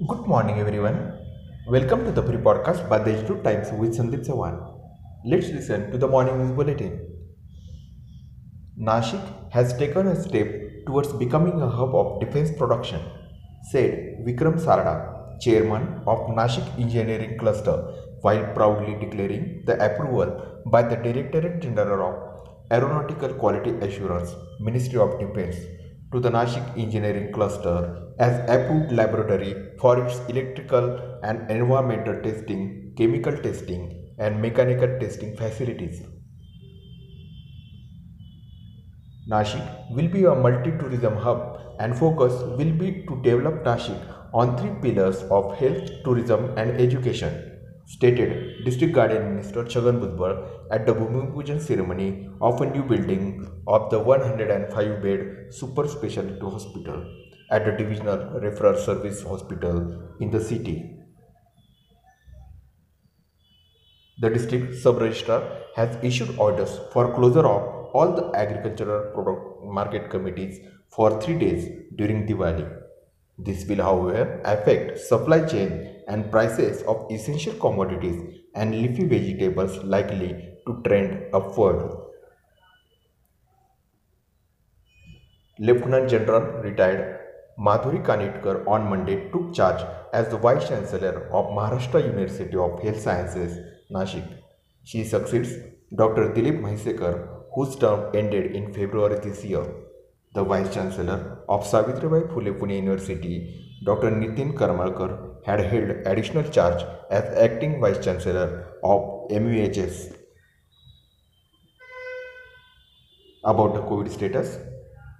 morning, everyone. Welcome to the pre podcast by the Institute Times with Sandeep Sawan. Let's listen to the morning news bulletin. Nashik has taken a step towards becoming a hub of defense production, said Vikram Sarda, chairman of Nashik Engineering Cluster, while proudly declaring the approval by the Directorate General of Aeronautical Quality Assurance, Ministry of Defense, to the Nashik Engineering Cluster as approved laboratory for its electrical and environmental testing, chemical testing, and mechanical testing facilities. Nashik will be a multi-tourism hub and focus will be to develop Nashik on three pillars of health, tourism and education stated District Guardian Minister Chhagan Bhujbal at the Bhumi Pujan ceremony of a new building of the 105 bed super specialty hospital at the Divisional Referral Service Hospital in the city. The district sub-registrar has issued orders for closure of all the agricultural product market committees for three days during Diwali. This will, however, affect supply chain and prices of essential commodities and leafy vegetables likely to trend upward. Lieutenant General retired Madhuri Kanitkar on Monday took charge as the Vice Chancellor of Maharashtra University of Health Sciences, Nashik. She succeeds Dr. Dilip Mhaisekar, whose term ended in February this year. The Vice Chancellor of Savitribai Phule Pune University, Dr. Nitin Karmalkar, had held additional charge as acting Vice Chancellor of MUHS. About the COVID status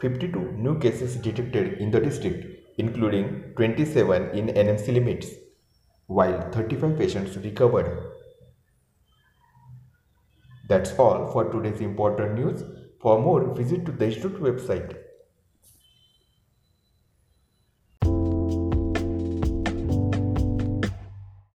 52 new cases detected in the district, including 27 in NMC limits, while 35 patients recovered. That's all for today's important news. For more, visit to the Institute website